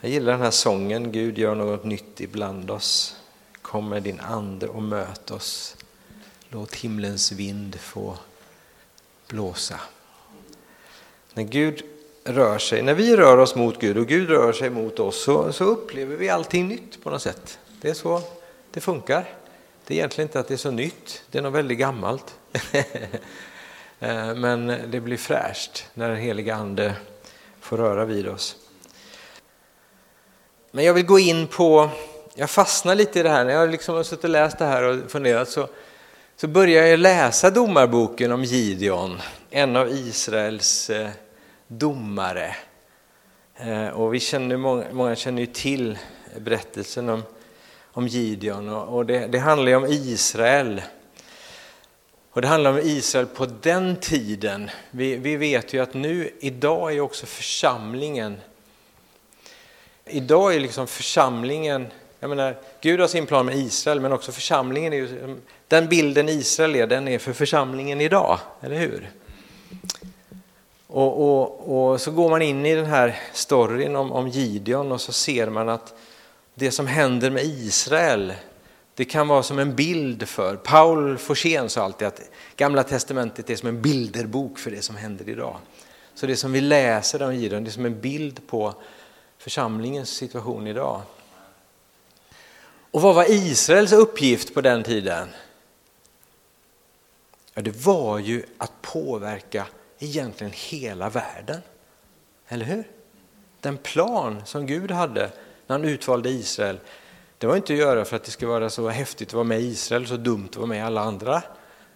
Jag gillar den här sången, Gud gör något nytt ibland oss. Kom med din ande och möt oss. Låt himlens vind få blåsa. När Gud rör sig, när vi rör oss mot Gud och Gud rör sig mot oss så, så upplever vi allting nytt på något sätt. Det är så det funkar. Det är egentligen inte att det är så nytt, det är något väldigt gammalt. Eh, men det blir fräscht när den heliga Ande får röra vid oss. Men jag vill gå in på, jag fastnar lite i det här, när jag liksom har suttit och läst det här och funderat så, så börjar jag läsa domarboken om Gideon, en av Israels eh, domare. Eh, och vi känner, många, många känner ju till berättelsen om, om Gideon och, och det, det handlar ju om Israel. Och det handlar om Israel på den tiden. Vi, vi vet ju att nu, idag är också församlingen Idag är liksom församlingen, jag menar, Gud har sin plan med Israel, men också församlingen är ju, den bilden Israel är, den är för församlingen idag, eller hur? Och, och, och så går man in i den här storyn om, om Gideon och så ser man att det som händer med Israel, det kan vara som en bild för, Paul Forsén sa alltid att Gamla Testamentet är som en bilderbok för det som händer idag. Så det som vi läser om Gideon, det är som en bild på församlingens situation idag. Och vad var Israels uppgift på den tiden? Ja, det var ju att påverka egentligen hela världen. Eller hur? Den plan som Gud hade när han utvalde Israel, det var inte att göra för att det skulle vara så häftigt att vara med i Israel, så dumt att vara med i alla andra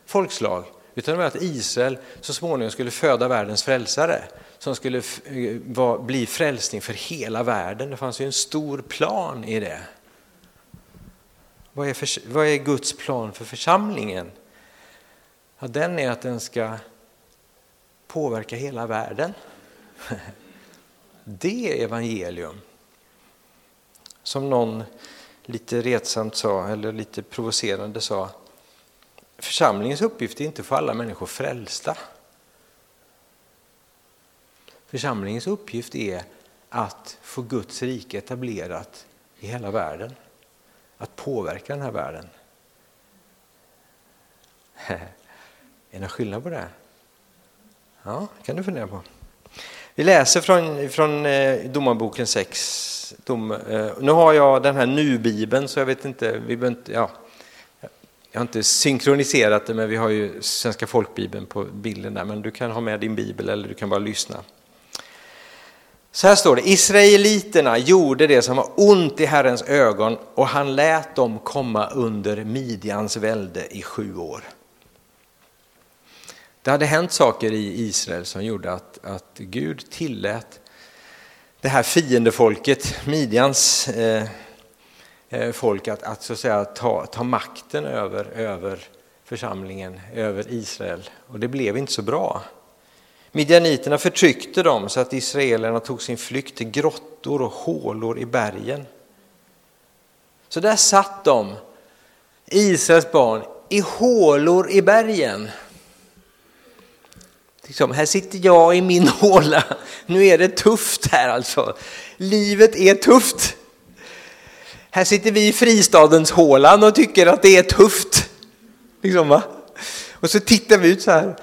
folkslag. Utan det var att Israel så småningom skulle föda världens frälsare som skulle eh, bli frälsning för hela världen. Det fanns ju en stor plan i det. Vad är, för, vad är Guds plan för församlingen? Ja, den är att den ska påverka hela världen. Det är evangelium. Som någon lite retsamt sa, eller lite provocerande sa, församlingens uppgift är inte att få alla människor frälsta. Församlingens uppgift är att få Guds rike etablerat i hela världen. Att påverka den här världen. Är det någon skillnad på det? Ja, kan du fundera på. Vi läser från, från eh, Domarboken 6. Dom, eh, nu har jag den här nu-bibeln så jag vet inte, vi inte ja, jag har inte synkroniserat det men vi har ju Svenska folkbibeln på bilden där men du kan ha med din bibel eller du kan bara lyssna. Så här står det, Israeliterna gjorde det som var ont i Herrens ögon och han lät dem komma under Midjans välde i sju år. Det hade hänt saker i Israel som gjorde att, att Gud tillät det här fiendefolket, Midjans eh, eh, Eh, folk, att, att, så att säga, ta, ta makten över, över församlingen, över Israel. Och det blev inte så bra. Midjaniterna förtryckte dem så att israelerna tog sin flykt till grottor och hålor i bergen. Så där satt de, Israels barn, i hålor i bergen. Liksom, här sitter jag i min håla, nu är det tufft här alltså. Livet är tufft. Här sitter vi i fristadens hålan och tycker att det är tufft. Liksom, va? Och så tittar vi ut så här.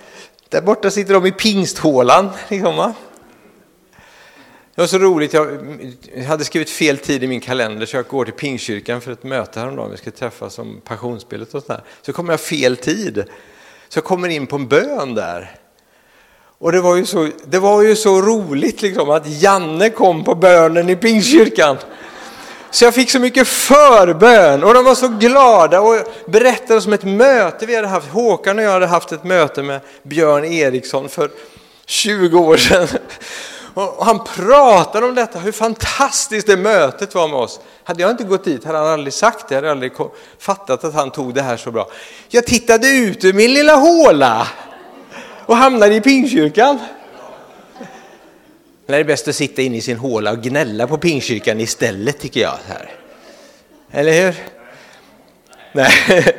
Där borta sitter de i pingsthålan. Liksom, va? Det var så roligt, jag hade skrivit fel tid i min kalender så jag går till Pingstkyrkan för ett möte häromdagen. Vi ska träffas om passionsspelet och sådär. Så kommer jag fel tid. Så jag kommer in på en bön där. Och det var ju så, det var ju så roligt liksom att Janne kom på bönen i Pingstkyrkan. Så jag fick så mycket förbön och de var så glada och berättade om ett möte vi hade haft. Håkan och jag hade haft ett möte med Björn Eriksson för 20 år sedan. Och han pratade om detta, hur fantastiskt det mötet var med oss. Hade jag inte gått dit hade han aldrig sagt det, jag hade aldrig fattat att han tog det här så bra. Jag tittade ut ur min lilla håla och hamnade i Pingstkyrkan. Det är bäst att sitta inne i sin håla och gnälla på Pingstkyrkan istället tycker jag. Här. Eller hur? Nej.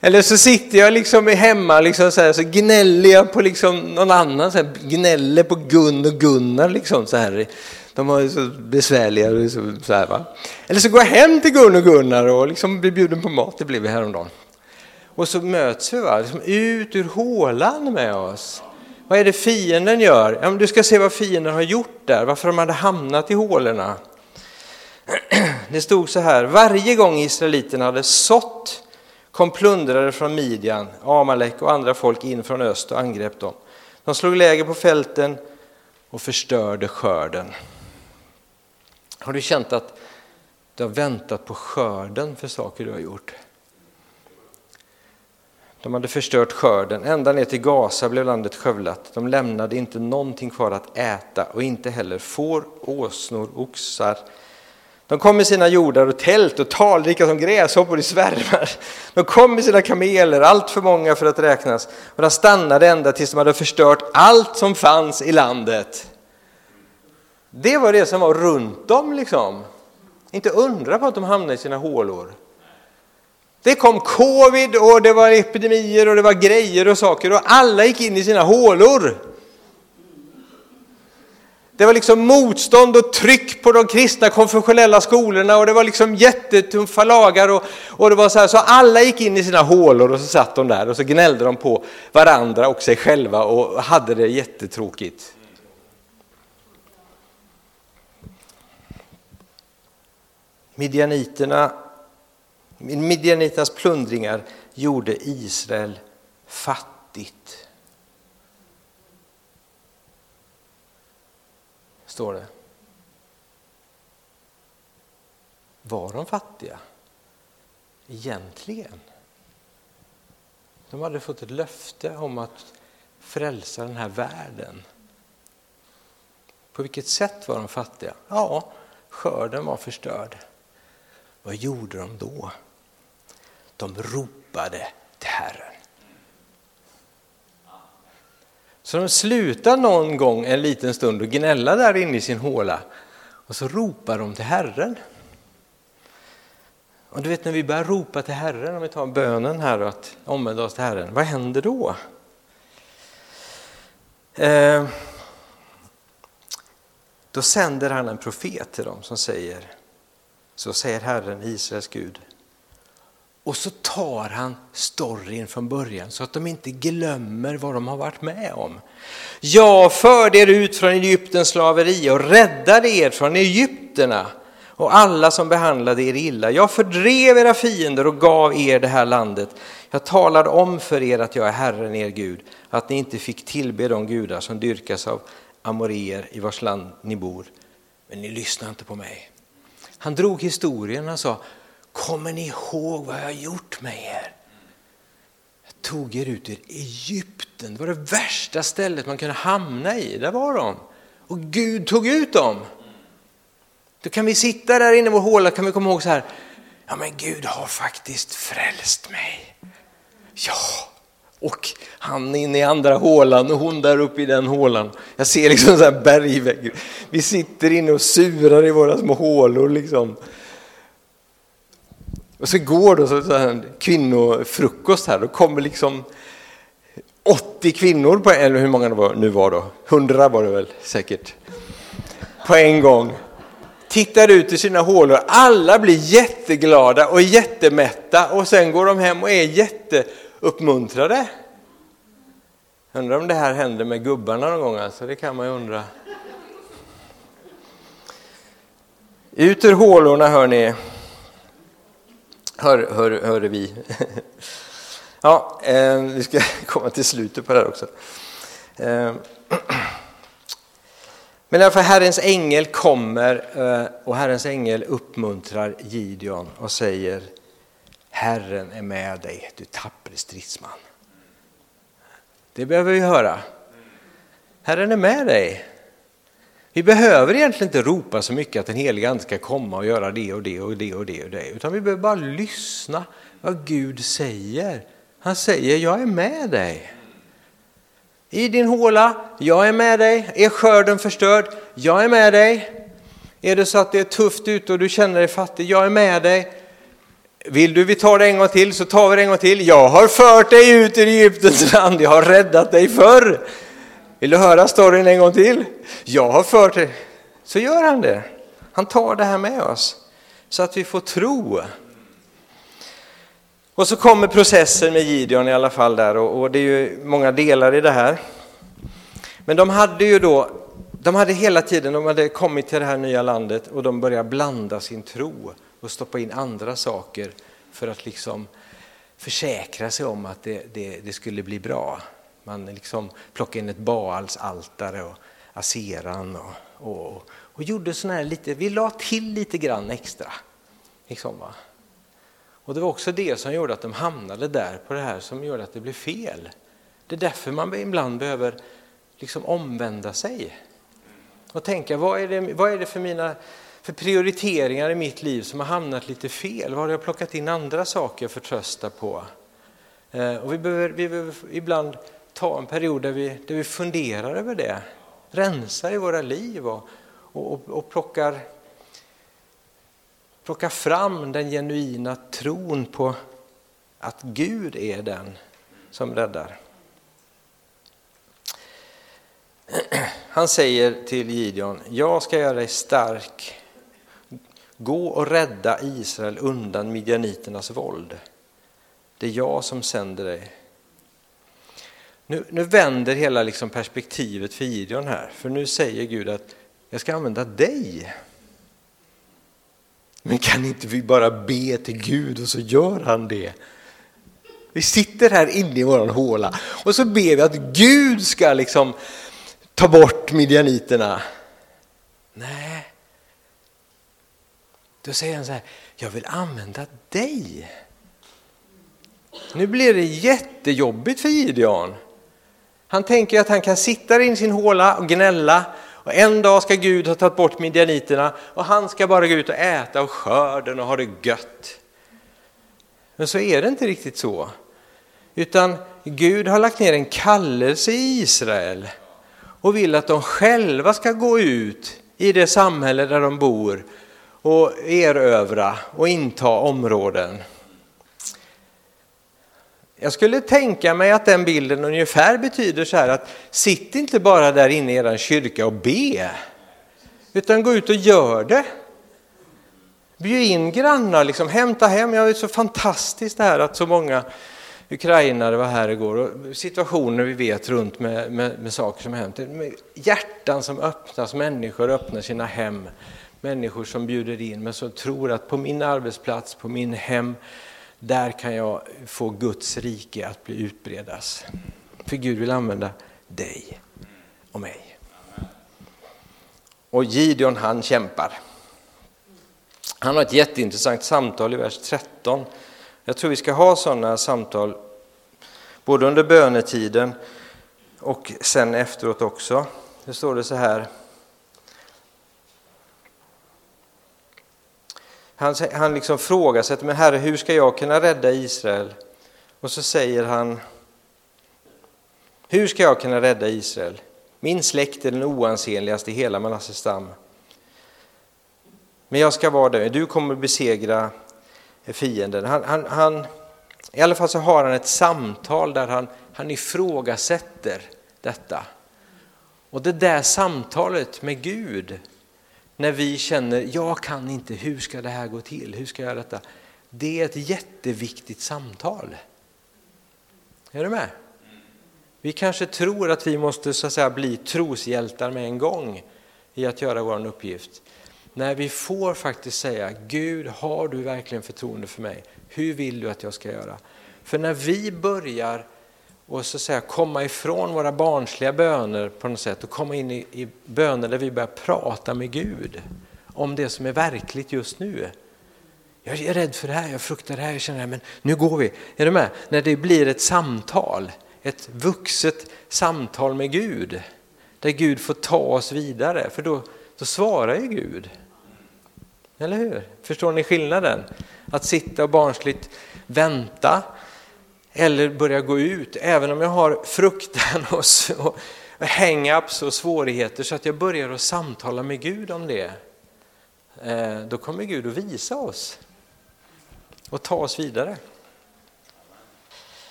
Eller så sitter jag liksom hemma liksom så, här, så gnäller jag på liksom någon annan, så här, gnäller på Gun och Gunnar liksom så här. De har så besvärliga. Så, så här, va? Eller så går jag hem till Gun och Gunnar och liksom blir bjuden på mat, det blev vi häromdagen. Och så möts vi, va? Liksom ut ur hålan med oss. Vad är det fienden gör? Ja, du ska se vad fienden har gjort där, varför de hade hamnat i hålorna. Det stod så här, varje gång israeliterna hade sått kom plundrare från Midjan, Amalek och andra folk in från öst och angrep dem. De slog läger på fälten och förstörde skörden. Har du känt att du har väntat på skörden för saker du har gjort? De hade förstört skörden. Ända ner till Gaza blev landet skövlat. De lämnade inte någonting kvar att äta och inte heller får, åsnor, oxar. De kom med sina jordar och tält och talrika som gräshoppor i svärmar. De kom med sina kameler, allt för många för att räknas. Och de stannade ända tills de hade förstört allt som fanns i landet. Det var det som var runt dem, liksom. Inte undra på att de hamnade i sina hålor. Det kom covid och det var epidemier och det var grejer och saker och alla gick in i sina hålor. Det var liksom motstånd och tryck på de kristna konfessionella skolorna och det var liksom jättetuffa lagar och, och det var så här så alla gick in i sina hålor och så satt de där och så gnällde de på varandra och sig själva och hade det jättetråkigt. Midjaniterna Midjanitas plundringar gjorde Israel fattigt. Står det. Var de fattiga? Egentligen. De hade fått ett löfte om att frälsa den här världen. På vilket sätt var de fattiga? Ja, skörden var förstörd. Vad gjorde de då? De ropade till Herren. Så de slutar någon gång en liten stund och gnälla där inne i sin håla och så ropar de till Herren. Och du vet när vi börjar ropa till Herren, om vi tar bönen här och att omvända oss till Herren, vad händer då? Eh, då sänder han en profet till dem som säger, så säger Herren, Israels Gud, och så tar han storyn från början så att de inte glömmer vad de har varit med om. Jag förde er ut från Egyptens slaveri och räddade er från Egypterna och alla som behandlade er illa. Jag fördrev era fiender och gav er det här landet. Jag talade om för er att jag är Herren er Gud, att ni inte fick tillbe de gudar som dyrkas av amoreer i vars land ni bor. Men ni lyssnade inte på mig. Han drog historien och sa Kommer ni ihåg vad jag har gjort med er? Jag tog er ut ur Egypten. Det var det värsta stället man kunde hamna i. Där var de. Och Gud tog ut dem. Då kan vi sitta där inne i vår håla kan vi komma ihåg så här. Ja men Gud har faktiskt frälst mig. Ja, och han inne i andra hålan och hon där uppe i den hålan. Jag ser liksom så här bergvägg. Vi sitter inne och surar i våra små hålor liksom. Och så går då så, så kvinnofrukost här, då kommer liksom 80 kvinnor, på, eller hur många det var, nu var då, 100 var det väl säkert, på en gång. Tittar ut i sina hålor, alla blir jätteglada och jättemätta. Och sen går de hem och är jätteuppmuntrade. Undrar om det här händer med gubbarna någon gång, alltså, det kan man ju undra. Ut ur hålorna hör ni, hör, hör, hörde vi. ja, eh, vi ska komma till slutet på det här också. Eh, men därför Herrens ängel kommer eh, och Herrens ängel uppmuntrar Gideon och säger Herren är med dig, du tappre stridsman. Det behöver vi höra. Herren är med dig. Vi behöver egentligen inte ropa så mycket att den heliga Ande ska komma och göra det och det och det och det och det. Utan vi behöver bara lyssna vad Gud säger. Han säger, jag är med dig. I din håla, jag är med dig. Är skörden förstörd? Jag är med dig. Är det så att det är tufft ute och du känner dig fattig? Jag är med dig. Vill du vi tar det en gång till så tar vi det en gång till. Jag har fört dig ut ur Egyptens land, jag har räddat dig förr. Vill du höra storyn en gång till? Jag har fört det. så gör han det. Han tar det här med oss så att vi får tro. Och så kommer processen med Gideon i alla fall där och, och det är ju många delar i det här. Men de hade ju då, de hade hela tiden, de hade kommit till det här nya landet och de började blanda sin tro och stoppa in andra saker för att liksom försäkra sig om att det, det, det skulle bli bra. Man liksom plockade in ett Baals altare och aseran och, och, och gjorde sån här lite, vi la till lite grann extra. Liksom, va? Och det var också det som gjorde att de hamnade där på det här som gjorde att det blev fel. Det är därför man ibland behöver liksom omvända sig och tänka vad är det, vad är det för, mina, för prioriteringar i mitt liv som har hamnat lite fel? Var har jag plockat in andra saker att förtrösta på? Eh, och vi, behöver, vi behöver ibland ta en period där vi, där vi funderar över det, rensar i våra liv och, och, och plockar, plockar fram den genuina tron på att Gud är den som räddar. Han säger till Gideon, jag ska göra dig stark. Gå och rädda Israel undan midjaniternas våld. Det är jag som sänder dig. Nu, nu vänder hela liksom perspektivet för Gideon här, för nu säger Gud att jag ska använda dig. Men kan inte vi bara be till Gud och så gör han det? Vi sitter här inne i våran håla och så ber vi att Gud ska liksom ta bort midjaniterna. Nej. Då säger han så här, jag vill använda dig. Nu blir det jättejobbigt för Gideon. Han tänker att han kan sitta i sin håla och gnälla och en dag ska Gud ha tagit bort midjaniterna och han ska bara gå ut och äta av skörden och ha det gött. Men så är det inte riktigt så. Utan Gud har lagt ner en kallelse i Israel och vill att de själva ska gå ut i det samhälle där de bor och erövra och inta områden. Jag skulle tänka mig att den bilden ungefär betyder så här att sitt inte bara där inne i er kyrka och be, utan gå ut och gör det. Bjud in grannar, liksom, hämta hem. Jag det är så fantastiskt det här att så många ukrainare var här igår och situationer vi vet runt med, med, med saker som hänt. Hjärtan som öppnas, människor öppnar sina hem, människor som bjuder in men som tror att på min arbetsplats, på min hem, där kan jag få Guds rike att bli utbredas. För Gud vill använda dig och mig. Och Gideon han kämpar. Han har ett jätteintressant samtal i vers 13 jag tror vi ska ha sådana samtal både under bönetiden och sen efteråt också. Det står det så här. Han, han liksom frågar sig, men Herre, hur ska jag kunna rädda Israel? Och så säger han, hur ska jag kunna rädda Israel? Min släkt är den oansenligaste i hela Manasses stam. Men jag ska vara där, du kommer besegra fienden. Han, han, han, I alla fall så har han ett samtal där han, han ifrågasätter detta. Och det där samtalet med Gud, när vi känner jag kan inte, hur ska det här gå till, hur ska jag göra detta? Det är ett jätteviktigt samtal. Är du med? Vi kanske tror att vi måste så att säga, bli troshjältar med en gång i att göra vår uppgift när vi får faktiskt säga Gud, har du verkligen förtroende för mig? Hur vill du att jag ska göra? För när vi börjar och så att säga, komma ifrån våra barnsliga böner på något sätt och komma in i, i böner där vi börjar prata med Gud om det som är verkligt just nu. Jag är rädd för det här, jag fruktar det här, jag känner det här, men nu går vi. Är du med? När det blir ett samtal, ett vuxet samtal med Gud, där Gud får ta oss vidare, för då, då svarar ju Gud. Eller hur? Förstår ni skillnaden? Att sitta och barnsligt vänta eller börja gå ut, även om jag har fruktan och, och hang-ups och svårigheter så att jag börjar att samtala med Gud om det. Eh, då kommer Gud att visa oss och ta oss vidare.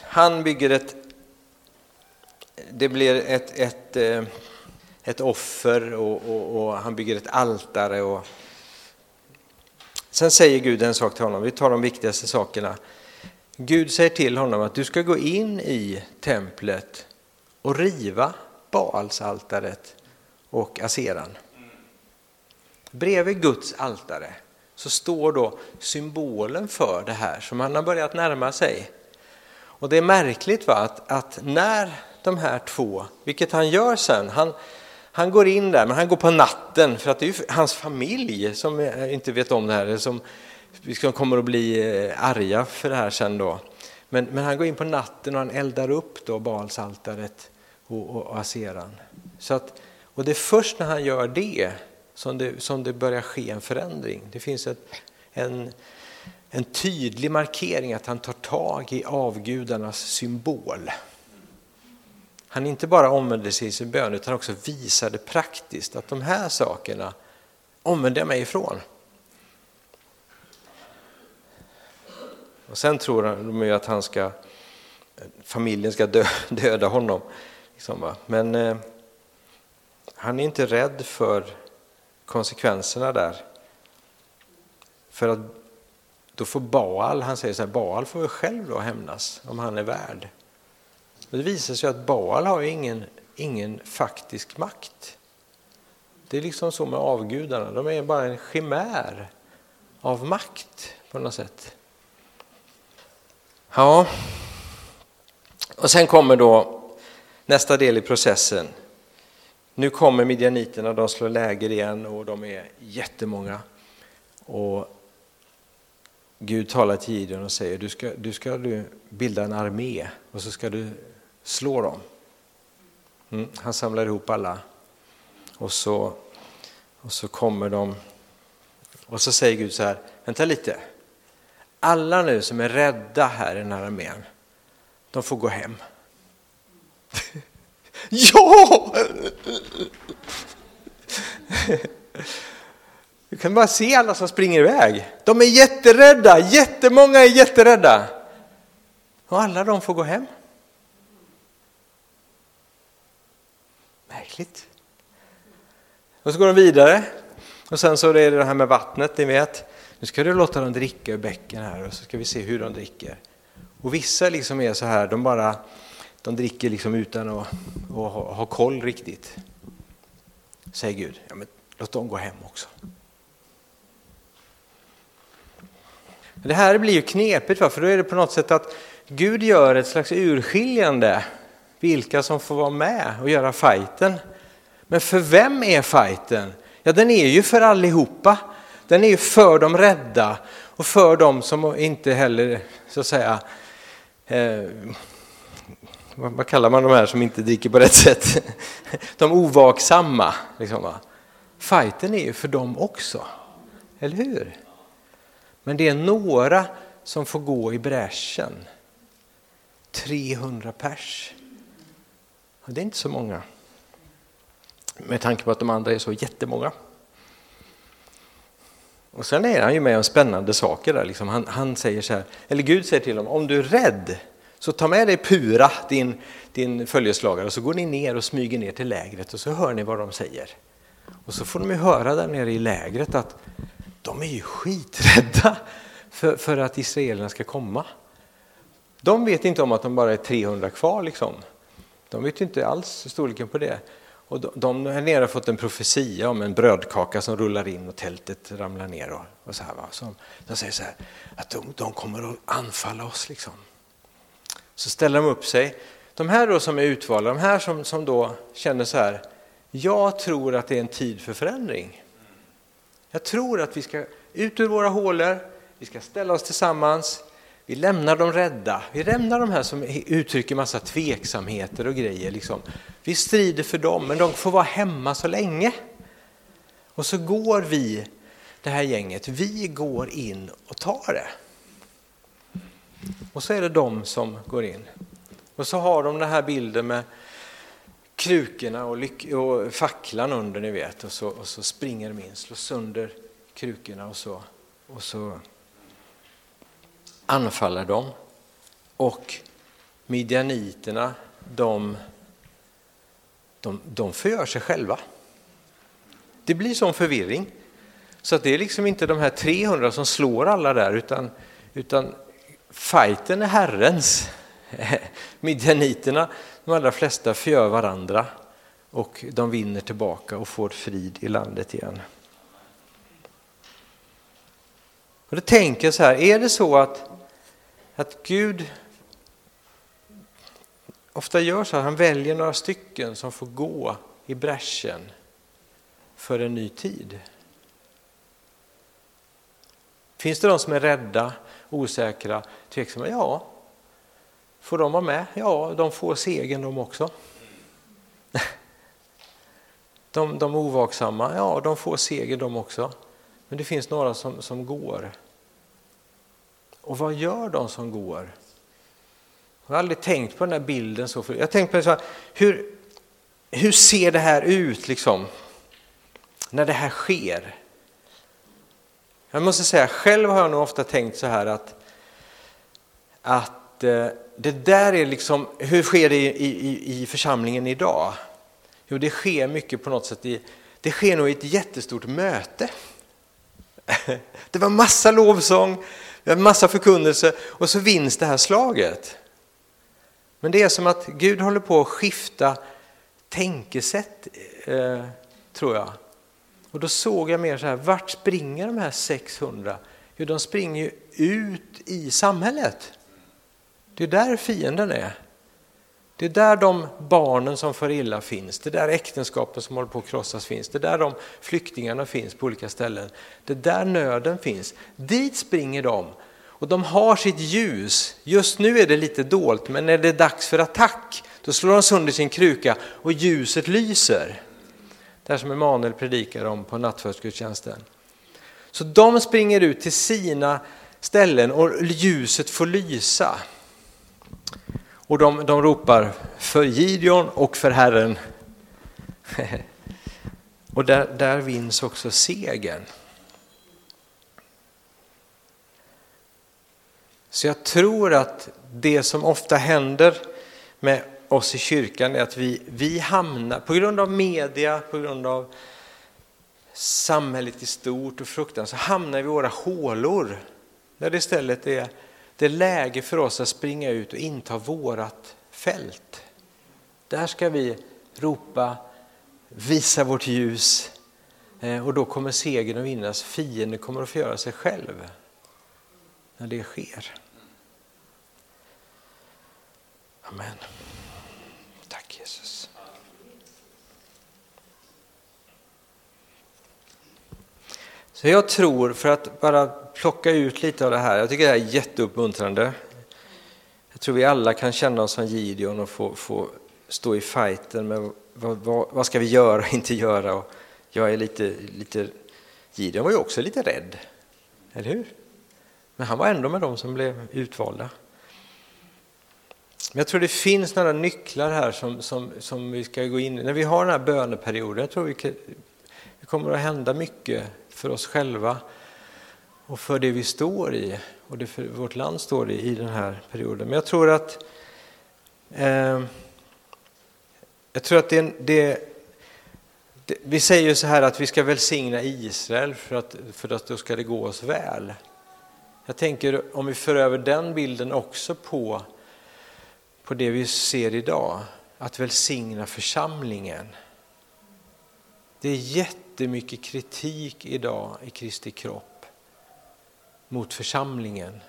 Han bygger ett, det blir ett, ett, eh, ett offer och, och, och, han bygger ett altare. Och... Sen säger Gud en sak till honom, vi tar de viktigaste sakerna. Gud säger till honom att du ska gå in i templet och riva Baalsaltaret och aseran. Bredvid Guds altare så står då symbolen för det här som han har börjat närma sig. Och det är märkligt va? Att, att när de här två, vilket han gör sen, han, han går in där, men han går på natten för att det är hans familj som inte vet om det här, som, vi kommer att bli eh, arga för det här sen då. Men, men han går in på natten och han eldar upp då Baalsaltaret och, och, och aseran. Så att, och det är först när han gör det som det, som det börjar ske en förändring. Det finns ett, en, en tydlig markering att han tar tag i avgudarnas symbol. Han inte bara omvände sig i sin bön utan också visade praktiskt att de här sakerna omvänder jag mig ifrån. Och sen tror de ju att han ska, familjen ska dö, döda honom. Liksom, Men eh, han är inte rädd för konsekvenserna där. För att då får Baal, han säger så här, Baal får väl själv då hämnas om han är värd. Men det visar sig att Baal har ingen, ingen faktisk makt. Det är liksom så med avgudarna, de är bara en chimär av makt på något sätt. Ja, och sen kommer då nästa del i processen. Nu kommer midjaniterna, de slår läger igen och de är jättemånga. Och Gud talar till Gideon och säger du ska, du ska du bilda en armé och så ska du slå dem. Mm, han samlar ihop alla och så, och så kommer de och så säger Gud så här, vänta lite. Alla nu som är rädda här i den här armén, de får gå hem. ja! Du kan bara se alla som springer iväg. De är jätterädda, jättemånga är jätterädda. Och alla de får gå hem. Märkligt. Och så går de vidare. Och sen så är det det här med vattnet, ni vet. Nu ska du låta dem dricka ur bäcken här och så ska vi se hur de dricker. Och vissa liksom är så här, de bara de dricker liksom utan att, att ha, ha koll riktigt. Säger Gud, ja, men låt dem gå hem också. Det här blir ju knepigt, för då är det på något sätt att Gud gör ett slags urskiljande vilka som får vara med och göra fighten. Men för vem är fighten? Ja, den är ju för allihopa. Den är ju för de rädda och för de som inte heller, så att säga, eh, vad kallar man de här som inte dricker på rätt sätt? De ovaksamma. Liksom, va? Fighten är ju för dem också, eller hur? Men det är några som får gå i bräschen. 300 pers. Och det är inte så många. Med tanke på att de andra är så jättemånga. Och sen är han ju med om spännande saker där. Liksom han, han, säger så här, eller Gud säger till honom, om du är rädd så ta med dig Pura, din, din följeslagare, och så går ni ner och smyger ner till lägret och så hör ni vad de säger. Och så får de ju höra där nere i lägret att de är ju skiträdda för, för att israelerna ska komma. De vet inte om att de bara är 300 kvar. Liksom. De vet inte alls storleken på det. Och de, de här nere har fått en profetia om en brödkaka som rullar in och tältet ramlar ner. Och, och så här, va? Så de säger så här, att de, de kommer att anfalla oss. Liksom. Så ställer de upp sig. De här då som är utvalda, de här som, som då känner så här, jag tror att det är en tid för förändring. Jag tror att vi ska ut ur våra hålor, vi ska ställa oss tillsammans, vi lämnar de rädda, vi lämnar de här som uttrycker massa tveksamheter och grejer. Liksom. Vi strider för dem, men de får vara hemma så länge. Och så går vi, det här gänget, vi går in och tar det. Och så är det de som går in. Och så har de den här bilden med krukorna och, och facklan under, ni vet. Och så, och så springer de in, slår sönder krukorna och så, och så anfaller dem Och midjaniterna, de, de, de förgör sig själva. Det blir sån förvirring. Så att det är liksom inte de här 300 som slår alla där utan, utan fighten är Herrens. Midjaniterna, de allra flesta förgör varandra och de vinner tillbaka och får frid i landet igen. Och då tänker jag så här, är det så att, att Gud ofta gör så att han väljer några stycken som får gå i bräschen för en ny tid? Finns det de som är rädda, osäkra, tveksamma? Ja. Får de vara med? Ja, de får segern de också. De, de ovaksamma, ja de får segern de också. Men det finns några som, som går. Och vad gör de som går? Jag har aldrig tänkt på den här bilden så förut. Jag har tänkt på så här, hur, hur ser det här ut liksom? När det här sker? Jag måste säga, själv har jag nog ofta tänkt så här att, att eh, det där är liksom, hur sker det i, i, i församlingen idag? Jo, det sker mycket på något sätt i, det sker nog i ett jättestort möte. Det var massa lovsång, en massa förkunnelse och så vinns det här slaget. Men det är som att Gud håller på att skifta tänkesätt, eh, tror jag. Och då såg jag mer så här, vart springer de här 600? Jo, de springer ju ut i samhället. Det är där fienden är. Det är där de barnen som för illa finns, det är där äktenskapen som håller på att krossas finns, det är där de flyktingarna finns på olika ställen. Det är där nöden finns. Dit springer de och de har sitt ljus. Just nu är det lite dolt, men när det är dags för attack, då slår de sönder sin kruka och ljuset lyser. Det här som Emanuel predikar om på nattvardsgudstjänsten. Så de springer ut till sina ställen och ljuset får lysa. Och de, de ropar för Gideon och för Herren. och där, där vinns också segern. Så jag tror att det som ofta händer med oss i kyrkan är att vi, vi hamnar, på grund av media, på grund av samhället i stort och fruktan, så hamnar vi i våra hålor. Där det istället är det är läge för oss att springa ut och inta vårat fält. Där ska vi ropa, visa vårt ljus eh, och då kommer segern att vinnas. Fienden kommer att förgöra sig själv när det sker. Amen. Tack Jesus. Så jag tror, för att bara plocka ut lite av det här, jag tycker det här är jätteuppmuntrande. Jag tror vi alla kan känna oss som Gideon och få, få stå i fighten med vad, vad, vad, ska vi göra och inte göra. Och jag är lite, lite, Gideon var ju också lite rädd, eller hur? Men han var ändå med dem som blev utvalda. Men jag tror det finns några nycklar här som, som, som vi ska gå in i. När vi har den här böneperioden, jag tror vi kan, det kommer att hända mycket för oss själva och för det vi står i och det för vårt land står i i den här perioden. Men jag tror att eh, jag tror att det, det, det, vi säger ju så här att vi ska välsigna Israel för att, för att då ska det gå oss väl. Jag tänker om vi för över den bilden också på, på det vi ser idag, att välsigna församlingen. Det är jättemycket kritik idag i Kristi kropp mot församlingen,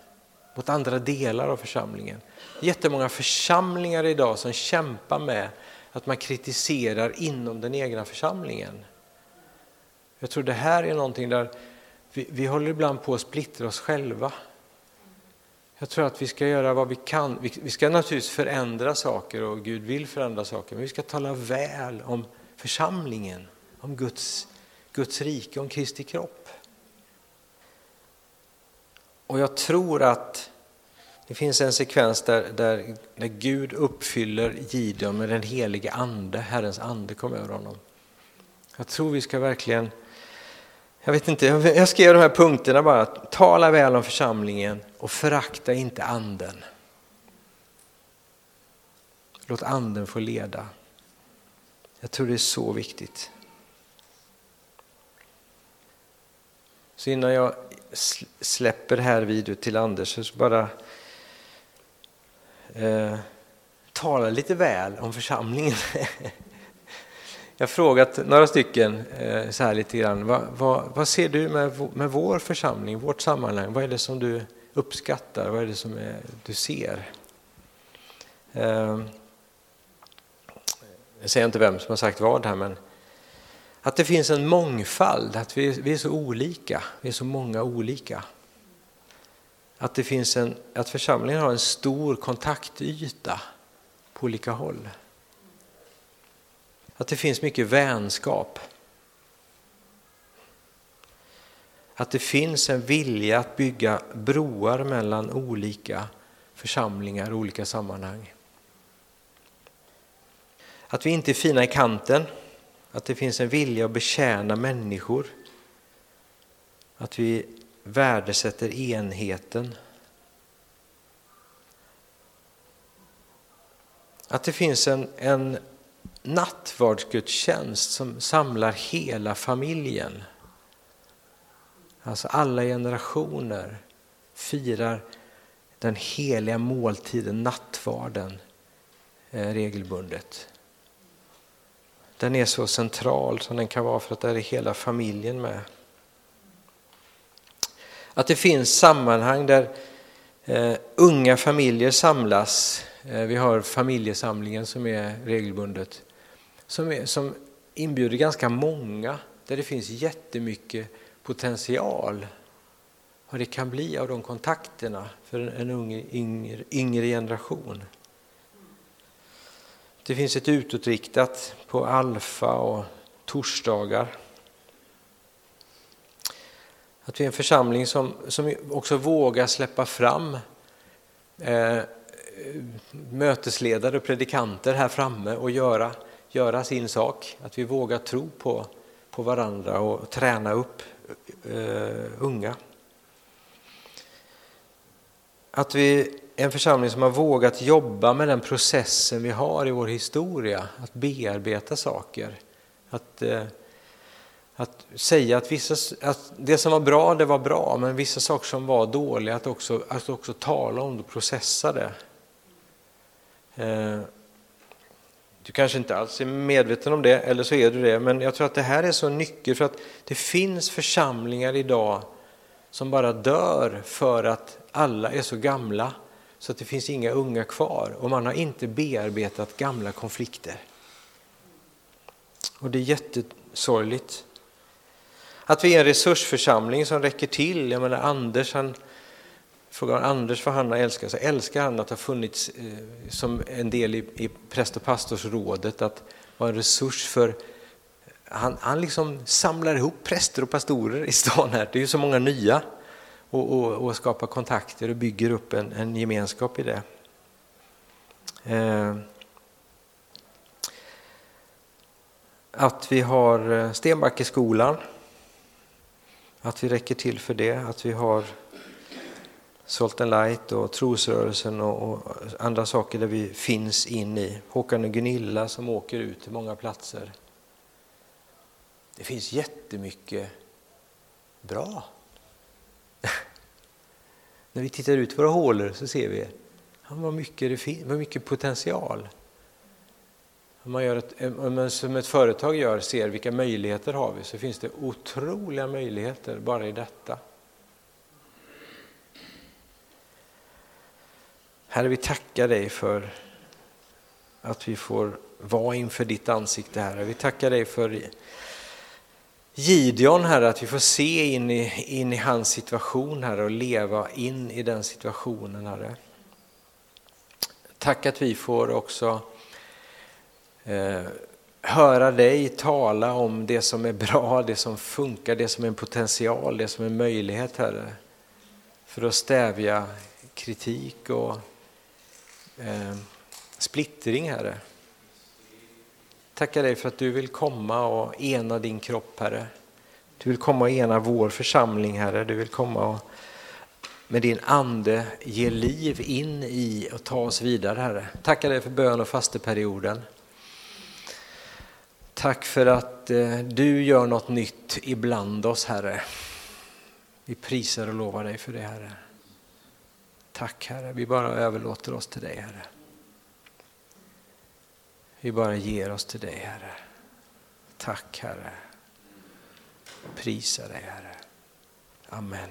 mot andra delar av församlingen. Jättemånga församlingar idag som kämpar med att man kritiserar inom den egna församlingen. Jag tror det här är någonting där vi, vi håller ibland på att splittra oss själva. Jag tror att vi ska göra vad vi kan. Vi, vi ska naturligtvis förändra saker och Gud vill förändra saker, men vi ska tala väl om församlingen, om Guds, Guds rike, om Kristi kropp. Och jag tror att det finns en sekvens där, där, där Gud uppfyller Gideon med den helige ande, Herrens ande kom över honom. Jag tror vi ska verkligen, jag vet inte, jag skrev de här punkterna bara, tala väl om församlingen och förakta inte anden. Låt anden få leda. Jag tror det är så viktigt. Så innan jag släpper här videot till Anders så bara eh, tala lite väl om församlingen. jag har frågat några stycken eh, så här lite grann. Vad, vad, vad ser du med, med vår församling, vårt sammanhang? Vad är det som du uppskattar? Vad är det som är, du ser? Eh, jag säger inte vem som har sagt vad här, men att det finns en mångfald, att vi, vi är så olika, vi är så många olika. Att, det finns en, att församlingen har en stor kontaktyta på olika håll. Att det finns mycket vänskap. Att det finns en vilja att bygga broar mellan olika församlingar och olika sammanhang. Att vi inte är fina i kanten, att det finns en vilja att betjäna människor. Att vi värdesätter enheten. Att det finns en, en nattvardsgudstjänst som samlar hela familjen. Alltså alla generationer firar den heliga måltiden, nattvarden, eh, regelbundet. Den är så central som den kan vara för att där är hela familjen med. Att det finns sammanhang där eh, unga familjer samlas. Eh, vi har familjesamlingen som är regelbundet. Som, är, som inbjuder ganska många, där det finns jättemycket potential. Vad det kan bli av de kontakterna för en ung, yngre, yngre generation. Det finns ett utåtriktat på Alfa och torsdagar. Att vi är en församling som, som också vågar släppa fram eh, mötesledare och predikanter här framme och göra, göra sin sak. Att vi vågar tro på, på varandra och träna upp eh, unga. Att vi en församling som har vågat jobba med den processen vi har i vår historia, att bearbeta saker. Att, eh, att säga att, vissa, att det som var bra, det var bra, men vissa saker som var dåliga, att också, att också tala om det och processa det. Eh, du kanske inte alls är medveten om det, eller så är du det, men jag tror att det här är så nyckel för att det finns församlingar idag som bara dör för att alla är så gamla så att det finns inga unga kvar och man har inte bearbetat gamla konflikter. Och det är jättesorgligt. Att vi är en resursförsamling som räcker till. Jag menar Anders, han, frågar Anders vad han älskar, så älskar han att ha funnits eh, som en del i, i präst och pastorsrådet, att vara en resurs för han, han liksom samlar ihop präster och pastorer i stan här. Det är ju så många nya och, och, och skapar kontakter och bygger upp en, en gemenskap i det. Eh, att vi har eh, Stenbackeskolan, att vi räcker till för det, att vi har Salt and Light och trosrörelsen och, och, andra saker där vi finns in i. Håkan och Gunilla som åker ut till många platser. Det finns jättemycket bra. När vi tittar ut våra hålor så ser vi vad mycket, det finns, vad mycket potential. Om man, gör ett, om man som ett företag gör ser vilka möjligheter har vi så finns det otroliga möjligheter bara i detta. Herre, vi tackar dig för att vi får vara inför ditt ansikte, Herre. Vi tackar dig för Gideon, Herre, att vi får se in i, in i hans situation, Herre, och leva in i den situationen, Herre. Tack att vi får också eh, höra dig tala om det som är bra, det som funkar, det som är en potential, det som är en möjlighet, Herre. För att stävja kritik och eh, splittring, Herre tackar dig för att du vill komma och ena din kropp, Herre. Du vill komma och ena vår församling, Herre. Du vill komma och med din ande ge liv in i och ta oss vidare, Herre. Tackar dig för bön och fasteperioden. Tack för att eh, du gör något nytt ibland oss, Herre. Vi prisar och lovar dig för det, Herre. Tack, Herre. Vi bara överlåter oss till dig, Herre. Vi bara ger oss till dig, Herre. Tack, Herre. Prisa dig, Herre. Amen.